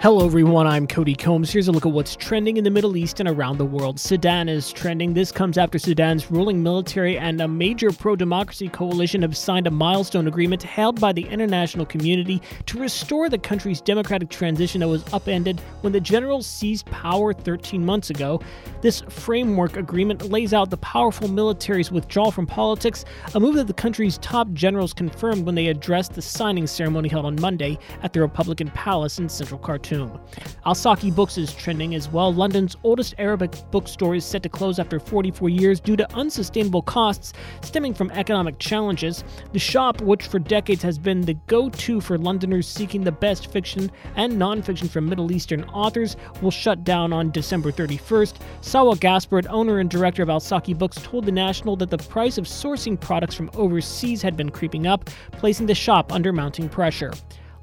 Hello, everyone. I'm Cody Combs. Here's a look at what's trending in the Middle East and around the world. Sudan is trending. This comes after Sudan's ruling military and a major pro democracy coalition have signed a milestone agreement held by the international community to restore the country's democratic transition that was upended when the generals seized power 13 months ago. This framework agreement lays out the powerful military's withdrawal from politics, a move that the country's top generals confirmed when they addressed the signing ceremony held on Monday at the Republican Palace in central Khartoum. Khartoum. Al-Saqi Books is trending as well. London's oldest Arabic bookstore is set to close after 44 years due to unsustainable costs stemming from economic challenges. The shop, which for decades has been the go to for Londoners seeking the best fiction and nonfiction from Middle Eastern authors, will shut down on December 31st. Salwa Gaspard, owner and director of Al-Saqi Books, told The National that the price of sourcing products from overseas had been creeping up, placing the shop under mounting pressure.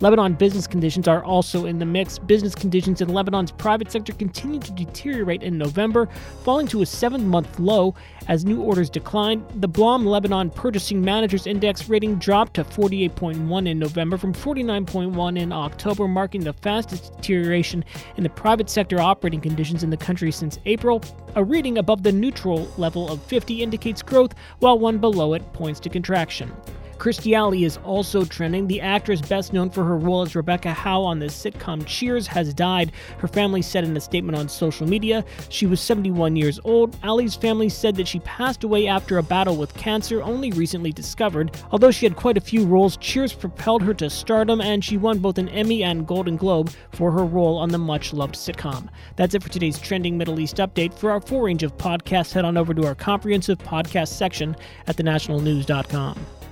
Lebanon business conditions are also in the mix. Business conditions in Lebanon's private sector continued to deteriorate in November, falling to a seven month low as new orders declined. The Blom Lebanon Purchasing Managers Index rating dropped to 48.1 in November from 49.1 in October, marking the fastest deterioration in the private sector operating conditions in the country since April. A reading above the neutral level of 50 indicates growth, while one below it points to contraction. Alley is also trending. The actress, best known for her role as Rebecca Howe on the sitcom Cheers, has died. Her family said in a statement on social media she was 71 years old. Alley's family said that she passed away after a battle with cancer, only recently discovered. Although she had quite a few roles, Cheers propelled her to stardom, and she won both an Emmy and Golden Globe for her role on the much loved sitcom. That's it for today's trending Middle East update. For our full range of podcasts, head on over to our comprehensive podcast section at thenationalnews.com.